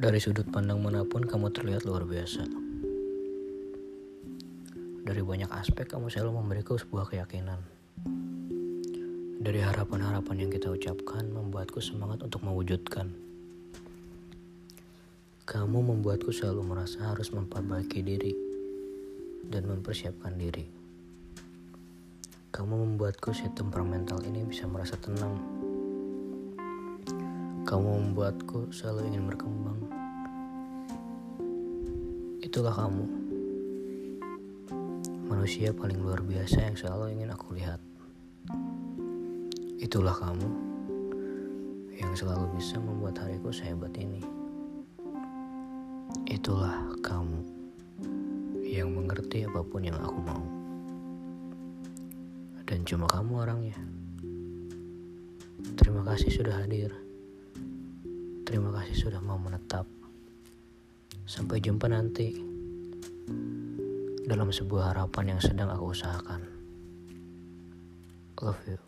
Dari sudut pandang mana pun kamu terlihat luar biasa. Dari banyak aspek kamu selalu memberiku sebuah keyakinan. Dari harapan-harapan yang kita ucapkan membuatku semangat untuk mewujudkan. Kamu membuatku selalu merasa harus memperbaiki diri dan mempersiapkan diri. Kamu membuatku si temperamental ini bisa merasa tenang. Kamu membuatku selalu ingin berkembang. Itulah kamu. Manusia paling luar biasa yang selalu ingin aku lihat. Itulah kamu yang selalu bisa membuat hariku sehebat ini. Itulah kamu yang mengerti apa pun yang aku mau. Dan cuma kamu orangnya. Terima kasih sudah hadir. Terima kasih sudah mau menetap. Sampai jumpa nanti dalam sebuah harapan yang sedang aku usahakan. Love you.